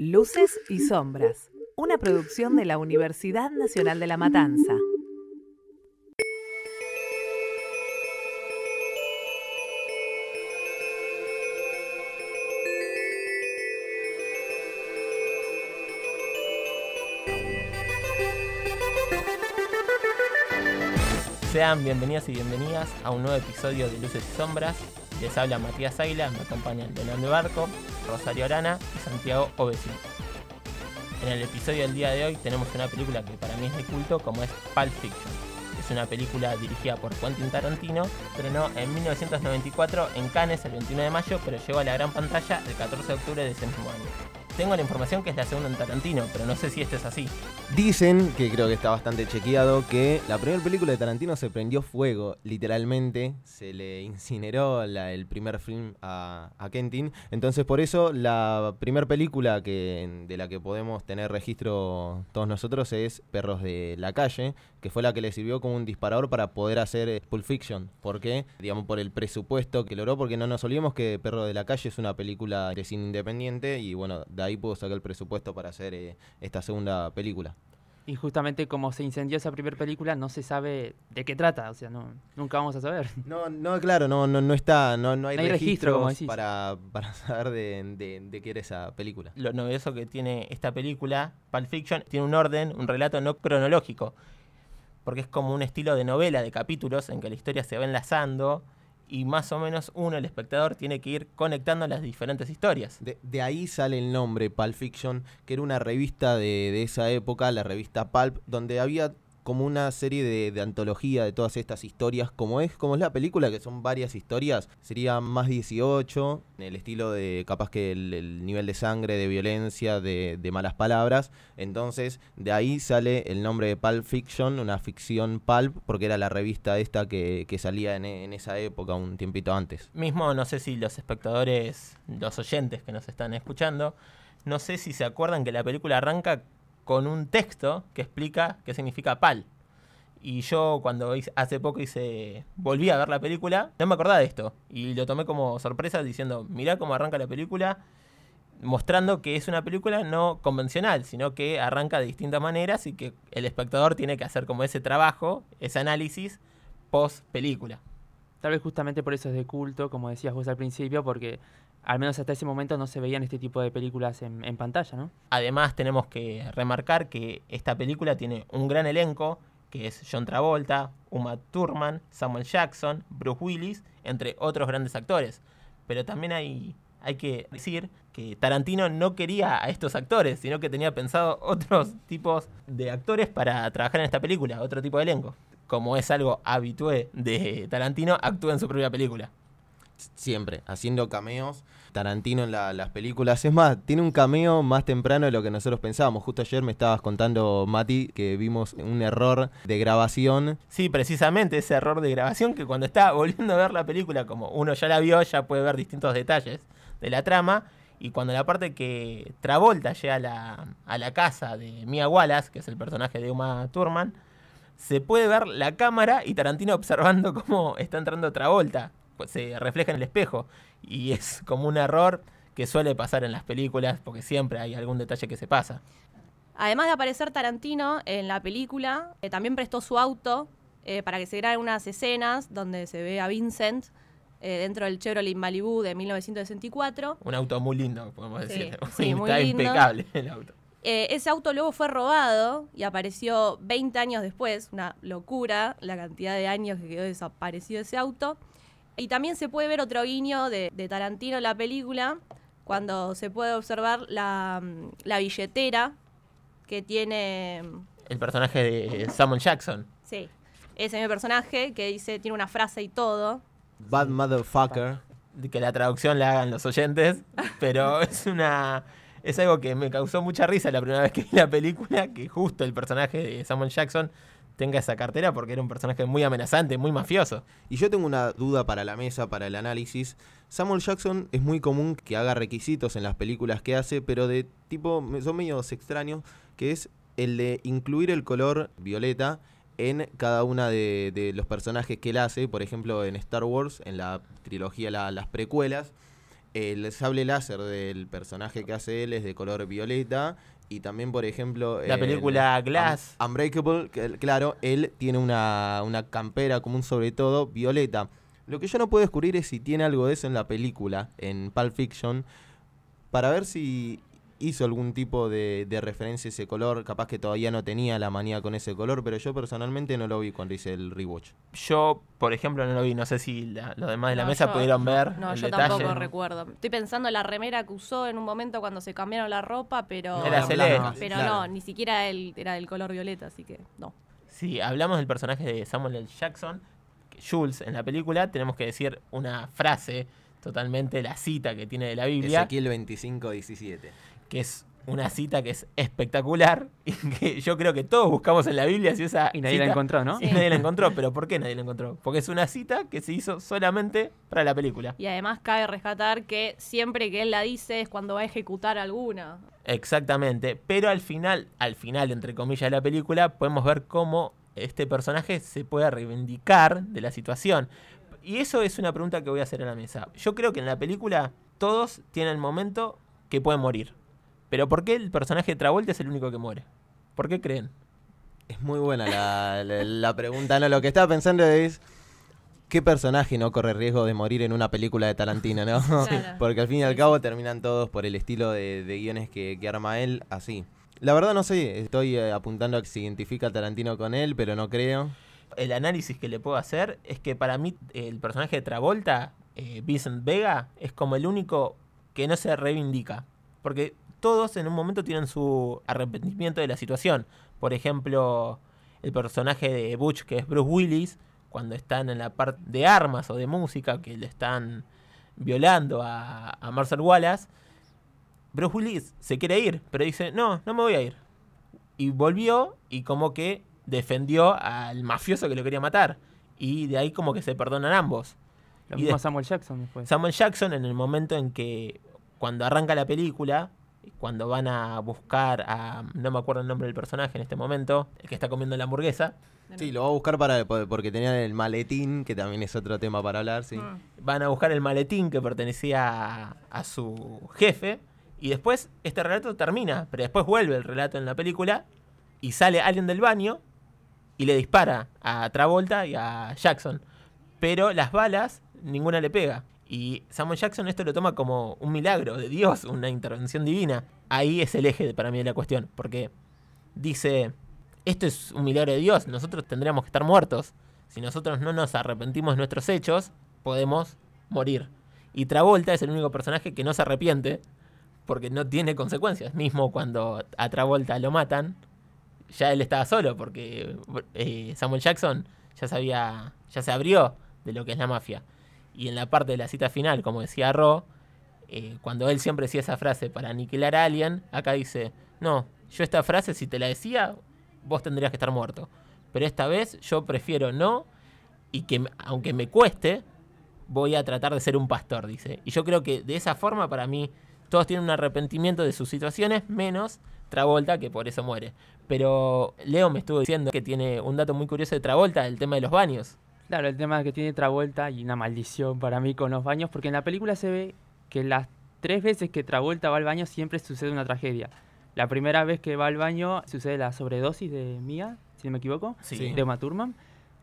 Luces y Sombras, una producción de la Universidad Nacional de La Matanza. Sean bienvenidos y bienvenidas a un nuevo episodio de Luces y Sombras. Les habla Matías Águila, me acompañan Leonardo Barco, Rosario Arana y Santiago Ovesino. En el episodio del día de hoy tenemos una película que para mí es de culto como es Pulp Fiction. Es una película dirigida por Quentin Tarantino, estrenó en 1994 en Cannes el 21 de mayo, pero llegó a la gran pantalla el 14 de octubre de ese mismo año tengo la información que es la segunda en Tarantino, pero no sé si este es así. Dicen, que creo que está bastante chequeado, que la primera película de Tarantino se prendió fuego, literalmente. Se le incineró el primer film a, a, Kentin. Entonces, por eso, la primera película que, de la que podemos tener registro todos nosotros es Perros de la Calle, que fue la que le sirvió como un disparador para poder hacer eh, Pulp Fiction. ¿Por qué? Digamos, por el presupuesto que logró, porque no nos olvidemos que Perros de la Calle es una película de cine independiente y bueno, de ahí pudo sacar el presupuesto para hacer eh, esta segunda película. Y justamente como se incendió esa primera película, no se sabe de qué trata, o sea, no, nunca vamos a saber. No, no, claro, no, no, no está, no, no hay, registro para, para saber de, de, qué era esa película. Lo novedoso que tiene esta película, Pulp Fiction, tiene un orden, un relato no cronológico, porque es como un estilo de novela, de capítulos, en que la historia se va enlazando y más o menos uno, el espectador, tiene que ir conectando las diferentes historias. De, ahí sale el nombre Pulp Fiction, que era una revista de, de esa época, la revista Pulp, donde había como una serie de, antología de todas estas historias, como es, como es la película, que son varias historias, sería más 18, en el estilo de capaz que el, nivel de sangre, de violencia, de, malas palabras. Entonces, de ahí sale el nombre de Pulp Fiction, una ficción pulp, porque era la revista esta que, salía en, esa época, un tiempito antes. Mismo, no sé si los espectadores, los oyentes que nos están escuchando, no sé si se acuerdan que la película arranca con un texto que explica qué significa PAL. Y yo cuando hace poco hice, volví a ver la película, no me acordaba de esto. Y lo tomé como sorpresa diciendo, mirá cómo arranca la película, mostrando que es una película no convencional, sino que arranca de distintas maneras y que el espectador tiene que hacer como ese trabajo, ese análisis post película. Tal vez justamente por eso es de culto, como decías vos al principio, porque al menos hasta ese momento no se veían este tipo de películas en, pantalla, ¿no? Además tenemos que remarcar que esta película tiene un gran elenco, que es John Travolta, Uma Thurman, Samuel Jackson, Bruce Willis, entre otros grandes actores. Pero también hay, hay que decir que Tarantino no quería a estos actores, sino que tenía pensado otros tipos de actores para trabajar en esta película, otro tipo de elenco. Como es algo habitué de Tarantino, actúa en su propia película siempre, haciendo cameos. Tarantino en las películas. Es más, tiene un cameo más temprano de lo que nosotros pensábamos. Justo ayer me estabas contando, Mati, que vimos un error de grabación. Sí, precisamente ese error de grabación que cuando estaba volviendo a ver la película, como uno ya la vio, ya puede ver distintos detalles de la trama. Y cuando la parte que Travolta llega a la, a la casa de Mia Wallace, que es el personaje de Uma Thurman, se puede ver la cámara y Tarantino observando cómo está entrando Travolta pues, se refleja en el espejo. Y es como un error que suele pasar en las películas porque siempre hay algún detalle que se pasa. Además de aparecer Tarantino en la película, eh, también prestó su auto eh, para que se graben unas escenas donde se ve a Vincent eh, dentro del Chevrolet Malibu de 1964. Un auto muy lindo, podemos decir. Sí, muy Está impecable el auto. Ese auto luego fue robado y apareció 20 años después, una locura la cantidad de años que quedó desaparecido ese auto. Y también se puede ver otro guiño de, Tarantino en la película, cuando se puede observar la, billetera que tiene... El personaje de Samuel Jackson. Sí, ese mismo personaje que dice, tiene una frase y todo. Bad motherfucker. Que la traducción la hagan los oyentes, pero es una... Es algo que me causó mucha risa la primera vez que vi la película, que justo el personaje de Samuel Jackson tenga esa cartera porque era un personaje muy amenazante, muy mafioso. Y yo tengo una duda para la mesa, para el análisis. Samuel Jackson es muy común que haga requisitos en las películas que hace, pero de tipo, son medios extraños, que es el de incluir el color violeta en cada una de, los personajes que él hace, por ejemplo en Star Wars, en la trilogía Las Precuelas, el sable láser del personaje que hace él es de color violeta. Y también, por ejemplo. La el película Glass. Un- Unbreakable, que, claro, él tiene una, una campera como un sobre todo violeta. Lo que yo no puedo descubrir es si tiene algo de eso en la película, en Pulp Fiction, para ver si hizo algún tipo de, de referencia a ese color. Capaz que todavía no tenía la manía con ese color, pero yo personalmente no lo vi cuando hice el rewatch. Yo, por ejemplo, no lo vi. No sé si la- los demás de la No, mesa yo- pudieron ver No, el yo detalle. tampoco recuerdo. Estoy pensando en la remera que usó en un momento cuando se cambiaron la ropa, pero. Era celeste. Pero claro. no, ni siquiera él era del color violeta, así que no. Si hablamos del personaje de Samuel L. Jackson, Jules en la película, tenemos que decir una frase totalmente la cita que tiene de la Biblia, Ezequiel 25-17. Que es una cita que es espectacular y que yo creo que todos buscamos en la Biblia si esa Y nadie la encontró, ¿no? Y nadie la encontró, pero ¿por qué nadie la encontró? Porque es una cita que se hizo solamente para la película. Y además cabe rescatar que siempre que él la dice es cuando va a ejecutar alguna. Exactamente, pero al final, al final, entre comillas, de la película, podemos ver cómo este personaje se puede reivindicar de la situación. Y eso es una pregunta que voy a hacer a la mesa. Yo creo que en la película todos tienen el momento que pueden morir. Pero ¿por qué el personaje de Travolta es el único que muere? ¿Por qué creen? Es muy buena la, la- la pregunta. No, lo que estaba pensando es. ¿Qué personaje no corre riesgo de morir en una película de Tarantino, no? Claro. Porque al fin y al cabo terminan todos por el estilo de, de guiones que, que arma él, así. La verdad no sé, estoy eh, apuntando a que se identifica a Tarantino con él, pero no creo. El análisis que le puedo hacer es que para mí el personaje de Travolta, eh, Vincent Vega, es como el único que no se reivindica. Porque todos en un momento tienen su arrepentimiento de la situación. Por ejemplo, el personaje de Butch, que es Bruce Willis, cuando están en la parte de armas o de música, que le están violando a, a Marcel Wallace, Bruce Willis se quiere ir, pero dice, no, no me voy a ir. Y volvió y como que defendió al mafioso que lo quería matar. Y de ahí como que se perdonan ambos. Lo Y mismo de- Samuel Jackson después. Samuel Jackson en el momento en que cuando arranca la película, cuando van a buscar a no me acuerdo el nombre del personaje en este momento, el que está comiendo la hamburguesa, Sí, lo voy a buscar para porque tenía el maletín, que también es otro tema para hablar, sí. Mm. van a buscar el maletín que pertenecía a, a su jefe y después este relato termina, pero después vuelve el relato en la película y sale alguien del baño y le dispara a Travolta y a Jackson, pero las balas ninguna le pega. Y Samuel Jackson esto lo toma como un milagro de Dios, una intervención divina. Ahí es el eje para mí de la cuestión, porque dice, esto es un milagro de Dios, nosotros tendríamos que estar muertos. Si nosotros no nos arrepentimos de nuestros hechos, podemos morir. Y Travolta es el único personaje que no se arrepiente porque no tiene consecuencias. Mismo cuando a Travolta lo matan, ya él estaba solo porque eh, Samuel Jackson ya sabía, ya se abrió de lo que es la mafia. Y en la parte de la cita final, como decía Ro, eh, cuando él siempre decía esa frase para aniquilar a alguien, acá dice, no, yo esta frase si te la decía, vos tendrías que estar muerto. Pero esta vez yo prefiero no y que aunque me cueste, voy a tratar de ser un pastor, dice. Y yo creo que de esa forma para mí todos tienen un arrepentimiento de sus situaciones, menos Travolta, que por eso muere. Pero Leo me estuvo diciendo que tiene un dato muy curioso de Travolta, el tema de los baños. Claro, el tema que tiene Travolta y una maldición para mí con los baños, porque en la película se ve que las tres veces que Travolta va al baño siempre sucede una tragedia. La primera vez que va al baño sucede la sobredosis de Mia, si no me equivoco, Sí. de Uma Thurman.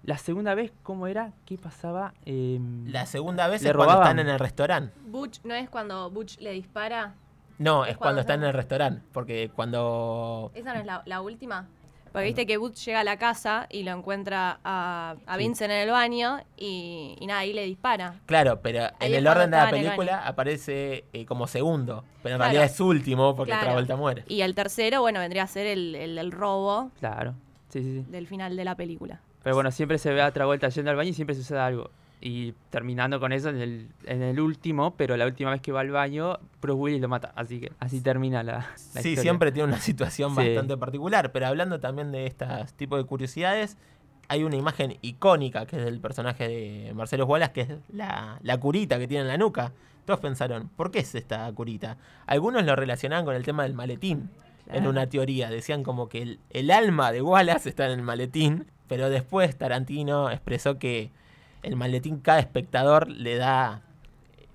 La segunda vez, ¿cómo era? ¿Qué pasaba? Em, La segunda vez es cuando están en el restaurante. Butch, ¿no es cuando Butch le dispara? No, Es es, cuando cuando están en el restaurante. Porque cuando. ¿Esa no es la, la última? Porque viste que Butch llega a la casa y lo encuentra a, a Sí. Vincent en el baño y, y nada, ahí le dispara. Claro, pero Ahí en es el cuando orden de la estaba en el película aparece eh, como segundo. Pero en Claro. realidad es último porque Claro. Travolta muere. Y el tercero, bueno, vendría a ser el, el, el robo Claro, sí, sí, sí. del final de la película. Pero bueno, siempre se ve a Travolta yendo al baño y siempre sucede algo. Y terminando con eso en el, en el último, pero la última vez que va al baño, Bruce Willis lo mata. Así que así termina la, la Sí, historia. siempre tiene una situación Sí. bastante particular. Pero hablando también de este tipo de curiosidades, hay una imagen icónica que es del personaje de Marcelo Wallace, que es la, la curita que tiene en la nuca. Todos pensaron, ¿por qué es esta curita? Algunos lo relacionaban con el tema del maletín. En una teoría, decían como que el, el alma de Wallace está en el maletín, pero después Tarantino expresó que el maletín cada espectador le da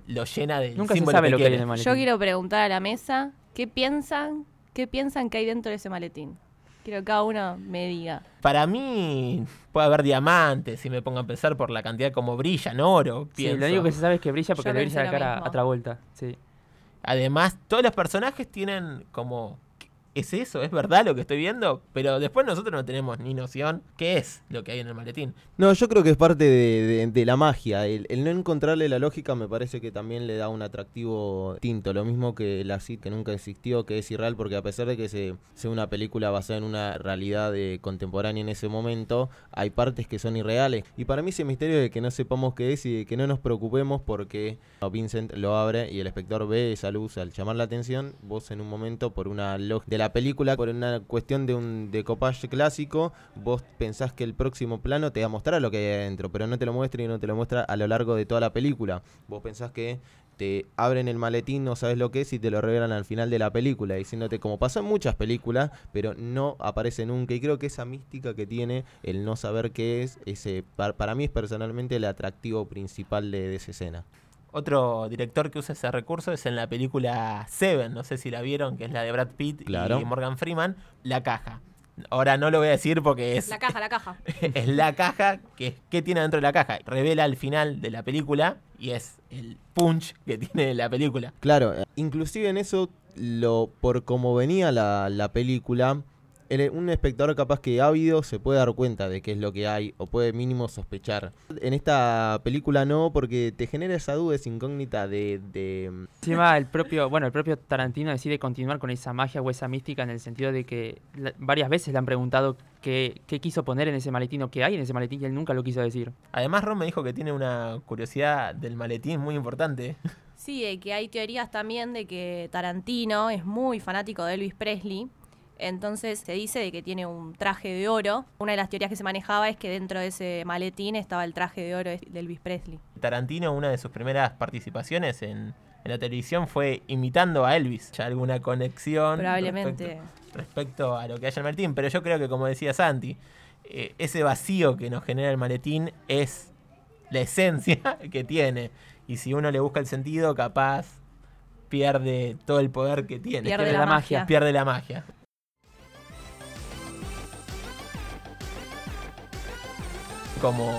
lo llena del Nunca se sabe que lo que hay en el maletín. Yo quiero preguntar a la mesa, ¿qué piensan? ¿Qué piensan que hay dentro de ese maletín? Quiero que cada uno me diga. Para mí puede haber diamantes, si me pongo a pensar por la cantidad como brillan, oro, Sí, lo único que se sabe es que brilla porque Yo le brilla la cara mismo. a otra vuelta. Sí. Además, todos los personajes tienen como... ¿Es eso? ¿Es verdad lo que estoy viendo? Pero después nosotros no tenemos ni noción qué es lo que hay en el maletín. No, yo creo que es parte de, de- de la magia. El, no encontrarle la lógica me parece que también le da un atractivo tinto. Lo mismo que la CID que nunca existió, que es irreal, porque a pesar de que se, sea una película basada en una realidad eh, contemporánea en ese momento, hay partes que son irreales. Y para mí ese misterio de que no sepamos qué es y de que no nos preocupemos porque Vincent lo abre y el espectador ve esa luz al llamar la atención, vos en un momento por una lógica de la película, por una cuestión de un decopage clásico, vos pensás que el próximo plano te va a mostrar lo que hay adentro, pero no te lo muestra y no te lo muestra a lo largo de toda la película. Vos pensás que te abren el maletín, no sabes lo que es y te lo revelan al final de la película, diciéndote como pasó en muchas películas, pero no aparece nunca. Y creo que esa mística que tiene el no saber qué es, ese, pa- para mí es personalmente el atractivo principal de, de esa escena. Otro director que usa ese recurso es en la película Seven, no sé si la vieron, que es la de Brad Pitt Claro. y Morgan Freeman, La Caja. Ahora no lo voy a decir porque es La caja, la caja. es la caja, que es qué tiene dentro de la caja. Revela al final de la película y es el punch que tiene la película. Claro, eh, inclusive en eso, lo por como venía la, la película, el- un espectador capaz que ávido se puede dar cuenta de qué es lo que hay o puede mínimo sospechar. En esta película no, porque te genera esa duda, esa incógnita de... de Encima el propio, bueno, el propio Tarantino decide continuar con esa magia o esa mística en el sentido de que la- varias veces le han preguntado qué, qué quiso poner en ese maletín o qué hay en ese maletín y él nunca lo quiso decir. Además, Ron me dijo que tiene una curiosidad del maletín muy importante. Sí, de que hay teorías también de que Tarantino es muy fanático de Elvis Presley. Entonces se dice de que tiene un traje de oro. Una de las teorías que se manejaba es que dentro de ese maletín estaba el traje de oro de Elvis Presley. Tarantino, una de sus primeras participaciones en, en la televisión fue imitando a Elvis. Ya alguna conexión Probablemente. respecto, respecto a lo que hay en el maletín. Pero yo creo que, como decía Santi, eh, ese vacío que nos genera el maletín es la esencia que tiene. Y si uno le busca el sentido, capaz pierde todo el poder que tiene. Pierde Pierde la, la magia. magia. pierde la magia. Como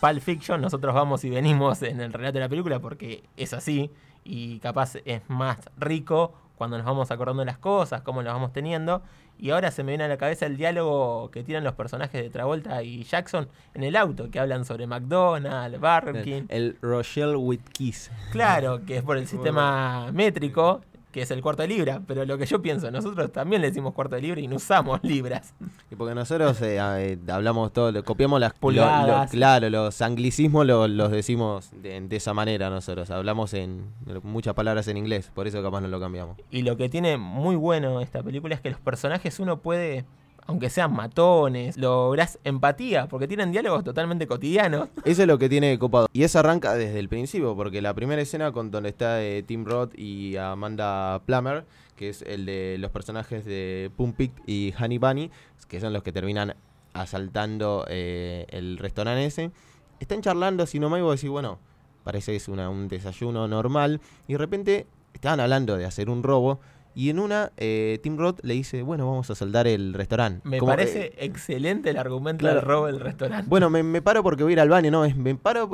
Pulp Fiction, nosotros vamos y venimos en el relato de la película porque es así y capaz es más rico cuando nos vamos acordando de las cosas, cómo las vamos teniendo. Y ahora se me viene a la cabeza el diálogo que tienen los personajes de Travolta y Jackson en el auto, que hablan sobre McDonald's, Burger King. el Rochelle with Kiss. Claro, que es por el sistema métrico, que es el cuarto de libra. Pero lo que yo pienso, nosotros también le decimos cuarto de libra y no usamos libras. Y porque nosotros eh, eh, hablamos todo, copiamos las Pulgadas. lo- lo- claro, los anglicismos lo- los decimos de, de esa manera nosotros. Hablamos en muchas palabras en inglés, por eso capaz no lo cambiamos. Y lo que tiene muy bueno esta película es que los personajes uno puede, aunque sean matones, lográs empatía, porque tienen diálogos totalmente cotidianos. Eso es lo que tiene copado. Y eso arranca desde el principio, porque la primera escena con donde está eh, Tim Roth y Amanda Plummer, que es el de los personajes de Pumpik y Honey Bunny, que son los que terminan asaltando eh, el restaurante ese, están charlando así nomás y vos decís, bueno, parece que es una- un desayuno normal, y de repente estaban hablando de hacer un robo, y en una, eh, Tim Roth le dice, bueno, vamos a saldar el restaurante. Me Como, parece eh, excelente el argumento claro. del robo del restaurante. bueno, me, me paro porque voy a ir al baño, no, es, me paro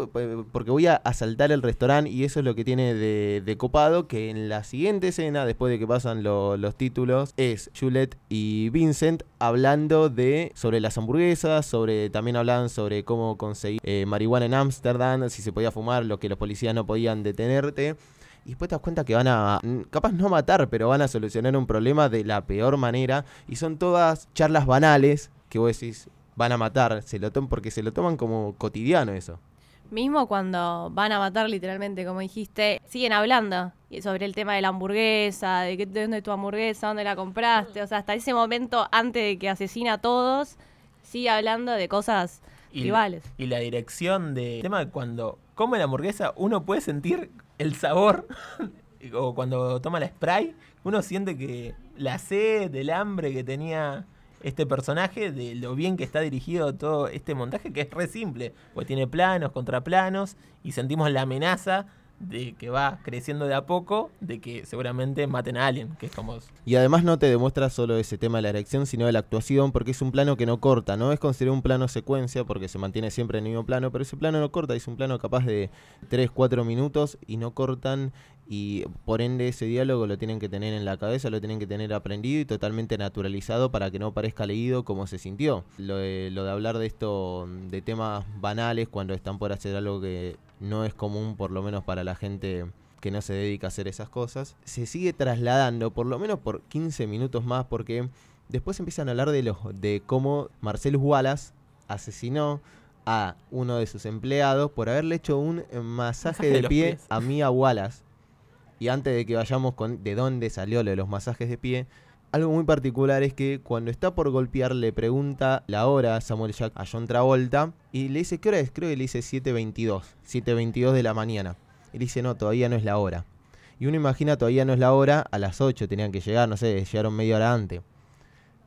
porque voy a asaltar el restaurante y eso es lo que tiene de, de copado, que en la siguiente escena, después de que pasan lo- los títulos, es Juliet y Vincent hablando de sobre las hamburguesas, sobre también hablaban sobre cómo conseguir eh, marihuana en Ámsterdam, si se podía fumar, lo que los policías no podían detenerte. Y después te das cuenta que van a, mm, capaz no matar, pero van a solucionar un problema de la peor manera. Y son todas charlas banales que vos decís, van a matar, se lo toman porque se lo toman como cotidiano eso. Mismo cuando van a matar literalmente, como dijiste, siguen hablando sobre el tema de la hamburguesa, de, qué, de dónde es tu hamburguesa, dónde la compraste. O sea, hasta ese momento, antes de que asesina a todos, sigue hablando de cosas Y- rivales. Y la dirección de el tema de cuando come la hamburguesa, uno puede sentir el sabor. o cuando toma la spray, uno siente que la sed, el hambre que tenía este personaje, de lo bien que está dirigido todo este montaje, que es re simple, porque tiene planos, contraplanos, y sentimos la amenaza de que va creciendo de a poco, de que seguramente maten a alguien, que es como... Y además no te demuestra solo ese tema de la erección, sino de la actuación, porque es un plano que no corta, no es considerado un plano secuencia, porque se mantiene siempre en el mismo plano, pero ese plano no corta, es un plano capaz de 3, 4 minutos y no cortan y por ende ese diálogo lo tienen que tener en la cabeza, lo tienen que tener aprendido y totalmente naturalizado para que no parezca leído como se sintió. Lo de, lo de hablar de esto, de temas banales cuando están por hacer algo que no es común, por lo menos para la gente que no se dedica a hacer esas cosas, se sigue trasladando por lo menos por 15 minutos más porque después empiezan a hablar de, los, de cómo Marcellus Wallace asesinó a uno de sus empleados por haberle hecho un masaje, Masaje de, de pie pies. a Mia Wallace. Y antes de que vayamos con de dónde salió lo de los masajes de pie, algo muy particular es que cuando está por golpear le pregunta la hora Samuel Jack a John Travolta y le dice, ¿qué hora es? Creo que le dice 7.22, 7.22 de la mañana. Y le dice, no, todavía no es la hora. Y uno imagina, todavía no es la hora, a las 8 tenían que llegar, no sé, llegaron media hora antes.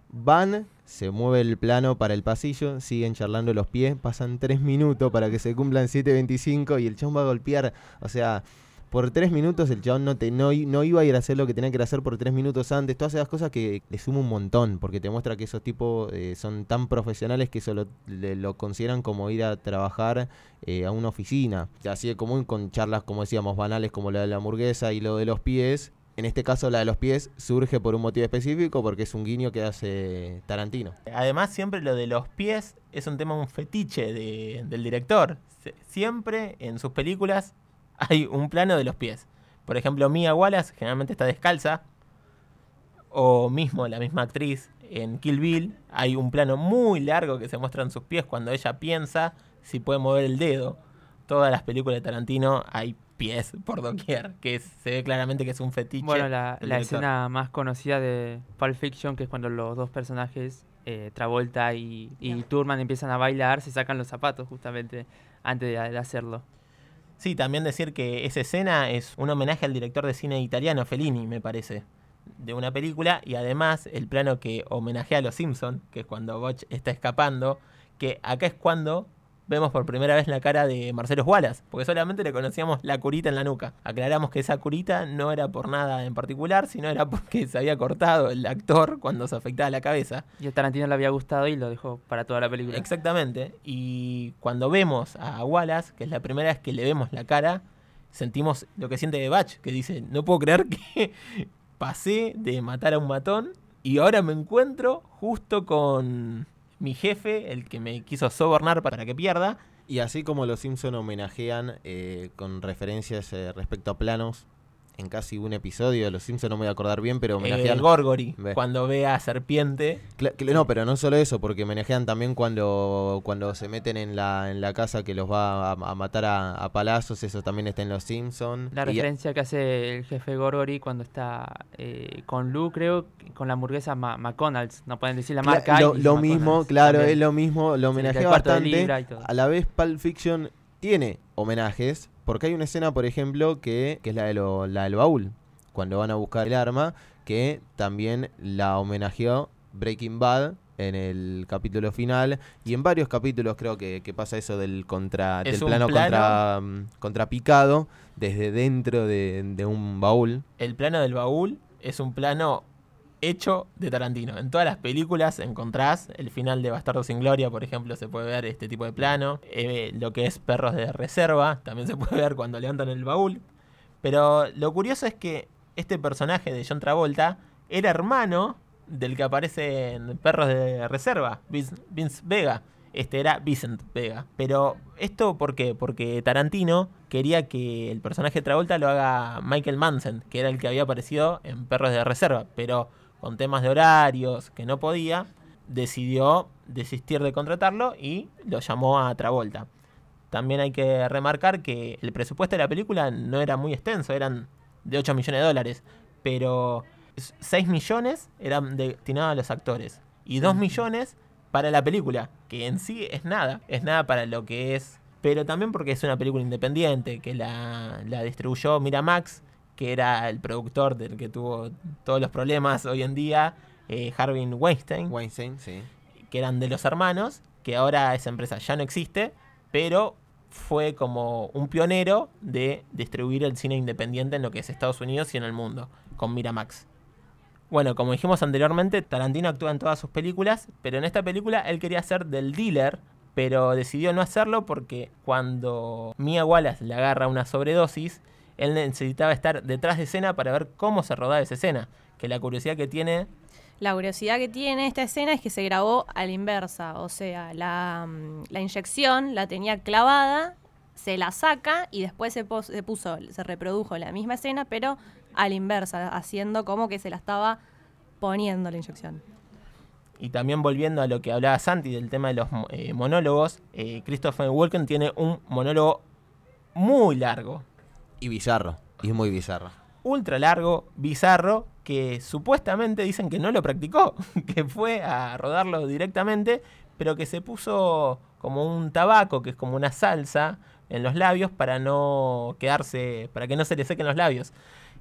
Van, se mueve el plano para el pasillo, siguen charlando los pies, pasan 3 minutos para que se cumplan 7.25 y el chabón va a golpear, o sea, por 3 minutos el chabón no, te, no, no iba a ir a hacer lo que tenía que hacer por 3 minutos antes, todas esas cosas que le suma un montón, porque te muestra que esos tipos eh, son tan profesionales que eso lo, le- lo consideran como ir a trabajar eh, a una oficina, así de común con charlas, como decíamos, banales como la de la hamburguesa y lo de los pies. En este caso, la de los pies surge por un motivo específico porque es un guiño que hace Tarantino. Además, siempre lo de los pies es un tema, un fetiche de- del director. Siempre en sus películas hay un plano de los pies. Por ejemplo, Mia Wallace generalmente está descalza. O mismo la misma actriz en Kill Bill. Hay un plano muy largo que se muestran sus pies cuando ella piensa si puede mover el dedo. Todas las películas de Tarantino hay pies por doquier. Que es- se ve claramente que es un fetiche. Bueno, la, escena más conocida de Pulp Fiction, que es cuando los dos personajes, eh, Travolta y, y Turman, empiezan a bailar, se sacan los zapatos justamente antes de, de hacerlo. Sí, también decir que esa escena es un homenaje al director de cine italiano Fellini, me parece, de una película. Y además el plano que homenajea a los Simpson, que es cuando Botch está escapando, que acá es cuando vemos por primera vez la cara de Marcelo Wallace, porque solamente le conocíamos la curita en la nuca. Aclaramos que esa curita no era por nada en particular, sino era porque se había cortado el actor cuando se afectaba la cabeza. Y a Tarantino le había gustado y lo dejó para toda la película. Exactamente. Y cuando vemos a Wallace, que es la primera vez que le vemos la cara, sentimos lo que siente de Batch, que dice, no puedo creer que pasé de matar a un matón y ahora me encuentro justo con mi jefe, el que me quiso sobornar para que pierda. Y así como los Simpson homenajean eh, con referencias eh, respecto a planos en casi un episodio de los Simpson, no me voy a acordar bien, pero Eh, homenajean... el Gorgory, Ve. cuando ve a Serpiente. Cla- no, pero no solo eso, porque homenajean también cuando, cuando se meten en la, en la casa que los va a, a matar a, a palazos, eso también está en los Simpson. La Y- referencia que hace el jefe Gorgory cuando está eh, con Lou, creo, con la hamburguesa Ma- McDonald's. No pueden decir la Cla- marca. lo, mismo, claro, también. es lo mismo, lo Sí, homenajea de bastante. libra y todo. A la vez Pulp Fiction tiene homenajes, porque hay una escena, por ejemplo, que, que es la, de lo- la del baúl, cuando van a buscar el arma, que también la homenajeó Breaking Bad en el capítulo final y en varios capítulos creo que, que pasa eso del contra Es del plano, plano- contra mm, contrapicado desde dentro de, de un baúl. El plano del baúl es un plano hecho de Tarantino. En todas las películas encontrás el final de Bastardo sin Gloria, por ejemplo, se puede ver este tipo de plano. Eh, lo que es Perros de Reserva también se puede ver cuando levantan el baúl. Pero lo curioso es que este personaje de John Travolta era hermano del que aparece en Perros de Reserva, Vince, Vega. Este era Vincent Vega. Pero esto ¿por qué? Porque Tarantino quería que el personaje de Travolta lo haga Michael Manson, que era el que había aparecido en Perros de Reserva. Pero con temas de horarios que no podía, decidió desistir de contratarlo y lo llamó a Travolta. También hay que remarcar que el presupuesto de la película no era muy extenso, eran de 8 millones de dólares, pero 6 millones eran destinados a los actores y 2 millones para la película, que en sí es nada, es nada para lo que es, pero también porque es una película independiente, que la, la distribuyó Miramax, que era el productor del que tuvo todos los problemas hoy en día, eh, Harvey Weinstein, Weinstein, sí. que eran de los hermanos, que ahora esa empresa ya no existe, pero fue como un pionero de distribuir el cine independiente en lo que es Estados Unidos y en el mundo, con Miramax. Bueno, como dijimos anteriormente, Tarantino actúa en todas sus películas, pero en esta película él quería ser del dealer, pero decidió no hacerlo porque cuando Mia Wallace le agarra una sobredosis, él necesitaba estar detrás de escena para ver cómo se rodaba esa escena. Que la curiosidad que tiene La curiosidad que tiene esta escena es que se grabó a la inversa, o sea, la, mm, la inyección la tenía clavada, se la saca y después se, pos- se puso, se reprodujo la misma escena, pero a la inversa, haciendo como que se la estaba poniendo la inyección. Y también volviendo a lo que hablaba Santi del tema de los eh, monólogos, eh, Christopher Walken tiene un monólogo muy largo, Y bizarro. Y muy bizarro. ultra largo, bizarro, que supuestamente dicen que no lo practicó, que fue a rodarlo directamente, pero que se puso como un tabaco, que es como una salsa, en los labios para no quedarse, para que no se le sequen los labios.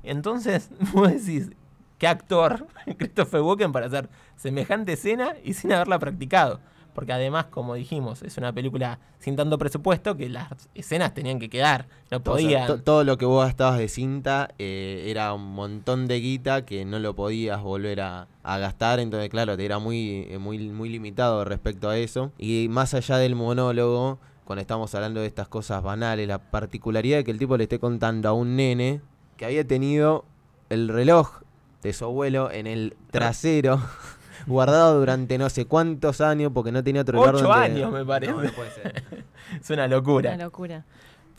Entonces, vos decís, qué actor Christopher Walken para hacer semejante escena y sin haberla practicado. Porque además, como dijimos, es una película sin tanto presupuesto que las escenas tenían que quedar. No O sea, podían. to- todo lo que vos gastabas de cinta eh, era un montón de guita que no lo podías volver a, a gastar. Entonces, claro, te era muy, eh, muy, muy limitado respecto a eso. Y más allá del monólogo, cuando estamos hablando de estas cosas banales, la particularidad de que el tipo le esté contando a un nene que había tenido el reloj de su abuelo en el trasero. Guardado durante no sé cuántos años porque no tenía otro lugar Ocho donde- años, me parece. No, no puede ser. es una locura. Una locura.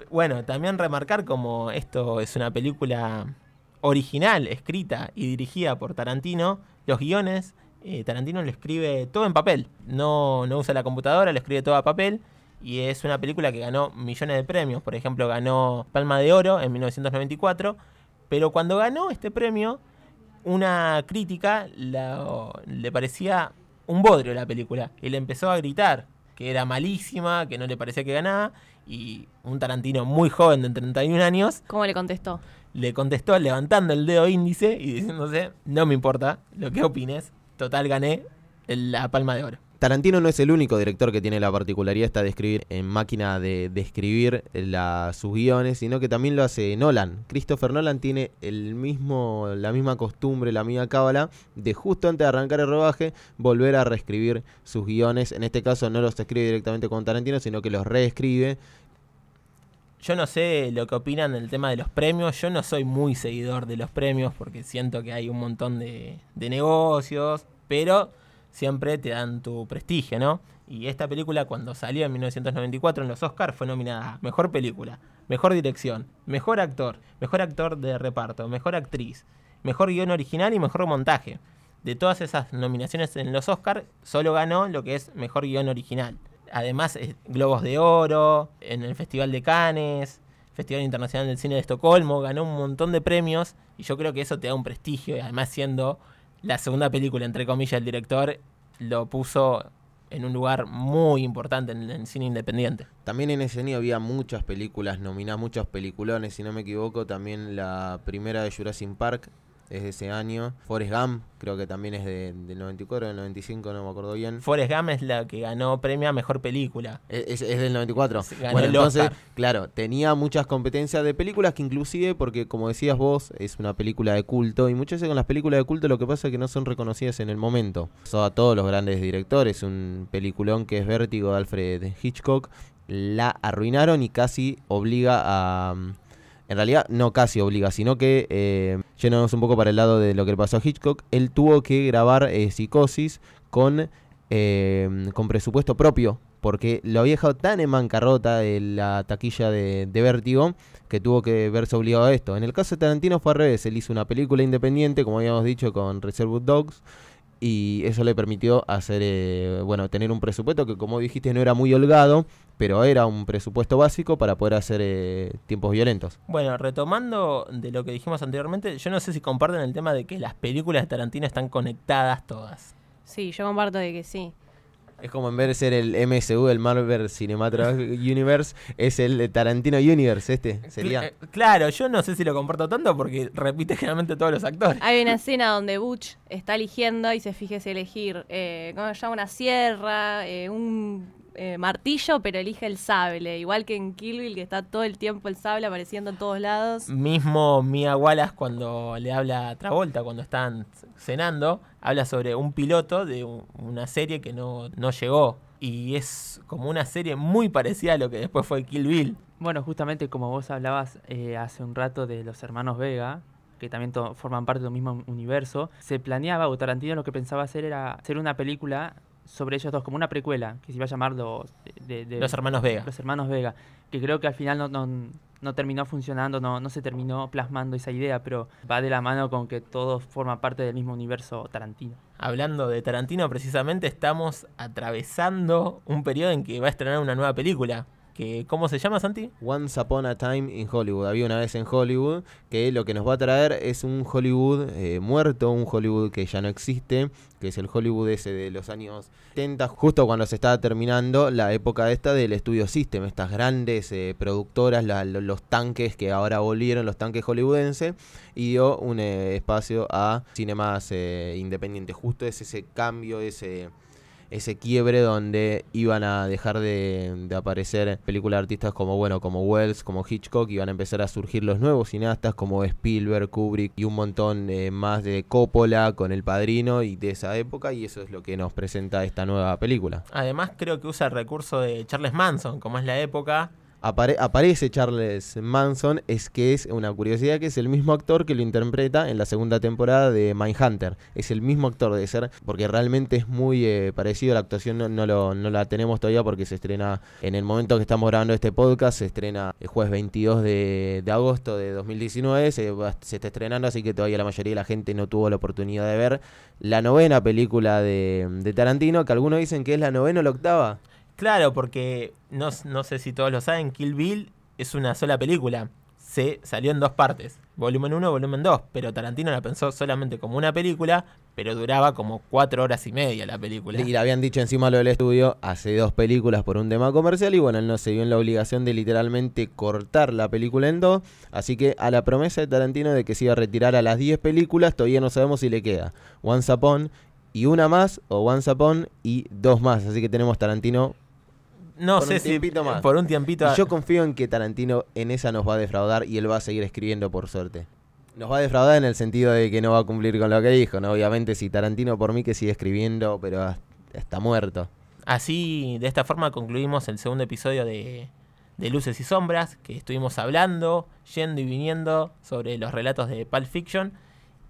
Bueno, también remarcar como esto es una película original, escrita y dirigida por Tarantino, los guiones, eh, Tarantino lo escribe todo en papel, no, no usa la computadora, lo escribe todo a papel y es una película que ganó millones de premios, por ejemplo ganó Palma de Oro en 1994, pero cuando ganó este premio, una crítica la- le parecía un bodrio la película y le empezó a gritar que era malísima, que no le parecía que ganaba y un Tarantino muy joven de 31 años ¿Cómo le contestó? le contestó levantando el dedo índice y diciéndose, no me importa lo que opines, total gané la palma de oro. Tarantino no es el único director que tiene la particularidad esta de escribir en máquina de, escribir la- sus guiones, sino que también lo hace Nolan. Christopher Nolan tiene la misma costumbre, la misma cábala de justo antes de arrancar el rodaje volver a reescribir sus guiones. En este caso no los escribe directamente con Tarantino, sino que los reescribe. Yo no sé lo que opinan del tema de los premios, yo no soy muy seguidor de los premios porque siento que hay un montón de negocios, pero siempre te dan tu prestigio, ¿no? Y esta película cuando salió en 1994 en los Oscars fue nominada a Mejor Película, Mejor Dirección, Mejor Actor, Mejor Actor de Reparto, Mejor Actriz, Mejor Guión Original y Mejor Montaje. De todas esas nominaciones en los Oscars, solo ganó lo que es Mejor Guión Original. Además, eh, Globos de Oro, en el Festival de Cannes, Festival Internacional del Cine de Estocolmo, ganó un montón de premios y yo creo que eso te da un prestigio y además siendo la segunda película, entre comillas, el director lo puso en un lugar muy importante en el cine independiente. También en ese año había muchas películas nominadas, muchos peliculones, si no me equivoco, también la primera de Jurassic Park es de ese año. Forrest Gump creo que también es de, del 94, del 95, no me acuerdo bien. Forrest Gump es la que ganó premio a Mejor Película. Es, es del 94. Sí, ganó Bueno, entonces, Oscar. claro, tenía muchas competencias de películas que inclusive, porque como decías vos, es una película de culto y muchas veces con las películas de culto lo que pasa es que no son reconocidas en el momento. Son a todos los grandes directores, un peliculón que es Vértigo de Alfred Hitchcock, la arruinaron y casi obliga a... En realidad, no casi obliga, sino que, eh, un poco para el lado de lo que le pasó a Hitchcock, él tuvo que grabar eh, Psicosis con, eh, con presupuesto propio, porque lo había dejado tan en bancarrota de la taquilla de, de Vértigo que tuvo que verse obligado a esto. En el caso de Tarantino fue al revés, él hizo una película independiente, como habíamos dicho, con Reservoir Dogs, y eso le permitió hacer, eh, bueno, tener un presupuesto que como dijiste no era muy holgado, pero era un presupuesto básico para poder hacer eh, tiempos violentos. Bueno, retomando de lo que dijimos anteriormente, yo no sé si comparten el tema de que las películas de Tarantino están conectadas todas. Sí, yo comparto de que sí. Es como en vez de ser el MSU, el Marvel Cinematographic Universe, es el Tarantino Universe, este sería. Cl- eh, Claro, yo no sé si lo comparto tanto porque repite generalmente todos los actores. Hay una escena donde Butch está eligiendo y se fíjese elegir, eh, ¿cómo se llama? Una sierra, eh, un, eh, martillo, pero elige el sable. Igual que en Kill Bill, que está todo el tiempo el sable apareciendo en todos lados. Mismo Mia Wallace cuando le habla a Travolta, cuando están cenando, habla sobre un piloto de un- una serie que no, no llegó. Y es como una serie muy parecida a lo que después fue Kill Bill. Bueno, justamente como vos hablabas eh, hace un rato de los hermanos Vega, que también forman parte del mismo universo, se planeaba, o Tarantino lo que pensaba hacer era hacer una película sobre ellos dos, como una precuela, que se iba a llamar Los, de- de- Los hermanos Vega. Los hermanos Vega, que creo que al final no, no, no terminó funcionando, no, no se terminó plasmando esa idea, pero va de la mano con que todos forman parte del mismo universo Tarantino. Hablando de Tarantino, precisamente estamos atravesando un periodo en que va a estrenar una nueva película. ¿Cómo se llama, Santi? Once Upon a Time in Hollywood. Había una vez en Hollywood que lo que nos va a traer es un Hollywood eh, muerto, un Hollywood que ya no existe, que es el Hollywood ese de los años 70, justo cuando se estaba terminando la época esta del Studio System, estas grandes eh, productoras, los tanques que ahora volvieron, los tanques hollywoodenses, y dio un eh, espacio a cine más eh, independiente. Justo es ese cambio, ese ese quiebre donde iban a dejar de, aparecer películas de artistas como bueno como Wells, como Hitchcock, iban a empezar a surgir los nuevos cineastas como Spielberg, Kubrick y un montón eh, más de Coppola con El Padrino y de esa época y eso es lo que nos presenta esta nueva película. Además, creo que usa el recurso de Charles Manson, como es la época. Apare- aparece Charles Manson, es que es una curiosidad que es el mismo actor que lo interpreta en la segunda temporada de Mindhunter. Es el mismo actor de ser, porque realmente es muy eh, parecido. La actuación no, no lo, no la tenemos todavía porque se estrena en el momento que estamos grabando este podcast. Se estrena el jueves 22 de, de agosto de 2019. Se, se está estrenando, así que todavía la mayoría de la gente no tuvo la oportunidad de ver la novena película de Tarantino, que algunos dicen que es la novena o la octava. Claro, porque no, no sé si todos lo saben, Kill Bill es una sola película. Se salió en dos partes, volumen 1 volumen 2, pero Tarantino la pensó solamente como una película, pero duraba como cuatro horas y media la película. Y le habían dicho encima lo del estudio hace dos películas por un tema comercial y bueno, él no se vio en la obligación de literalmente cortar la película en dos. Así que a la promesa de Tarantino de que se iba a retirar a las 10 películas, todavía no sabemos si le queda Once Upon y una más o Once Upon y dos más. Así que tenemos Tarantino. No por sé un si tiempito más. por un tiempito. Y yo confío en que Tarantino en esa nos va a defraudar y él va a seguir escribiendo por suerte. Nos va a defraudar en el sentido de que no va a cumplir con lo que dijo, ¿no? Obviamente si Tarantino por mí que sigue escribiendo, pero está muerto. Así, de esta forma concluimos el segundo episodio de, de Luces y Sombras, que estuvimos hablando, yendo y viniendo sobre los relatos de Pulp Fiction.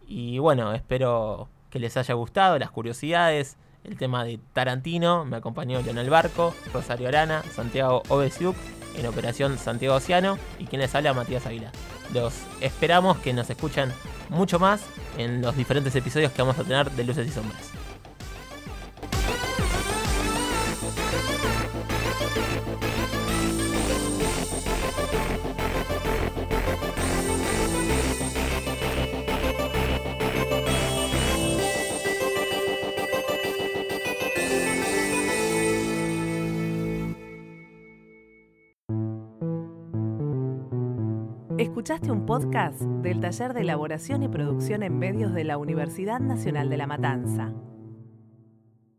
Y bueno, espero que les haya gustado las curiosidades, el tema de Tarantino. Me acompañó Leonel Barco, Rosario Arana, Santiago Obesiuk, en Operación Santiago Oceano y quien les habla Matías Aguilar. Los esperamos que nos escuchan mucho más en los diferentes episodios que vamos a tener de Luces y Sombras. Un podcast del Taller de Elaboración y Producción en Medios de la Universidad Nacional de La Matanza.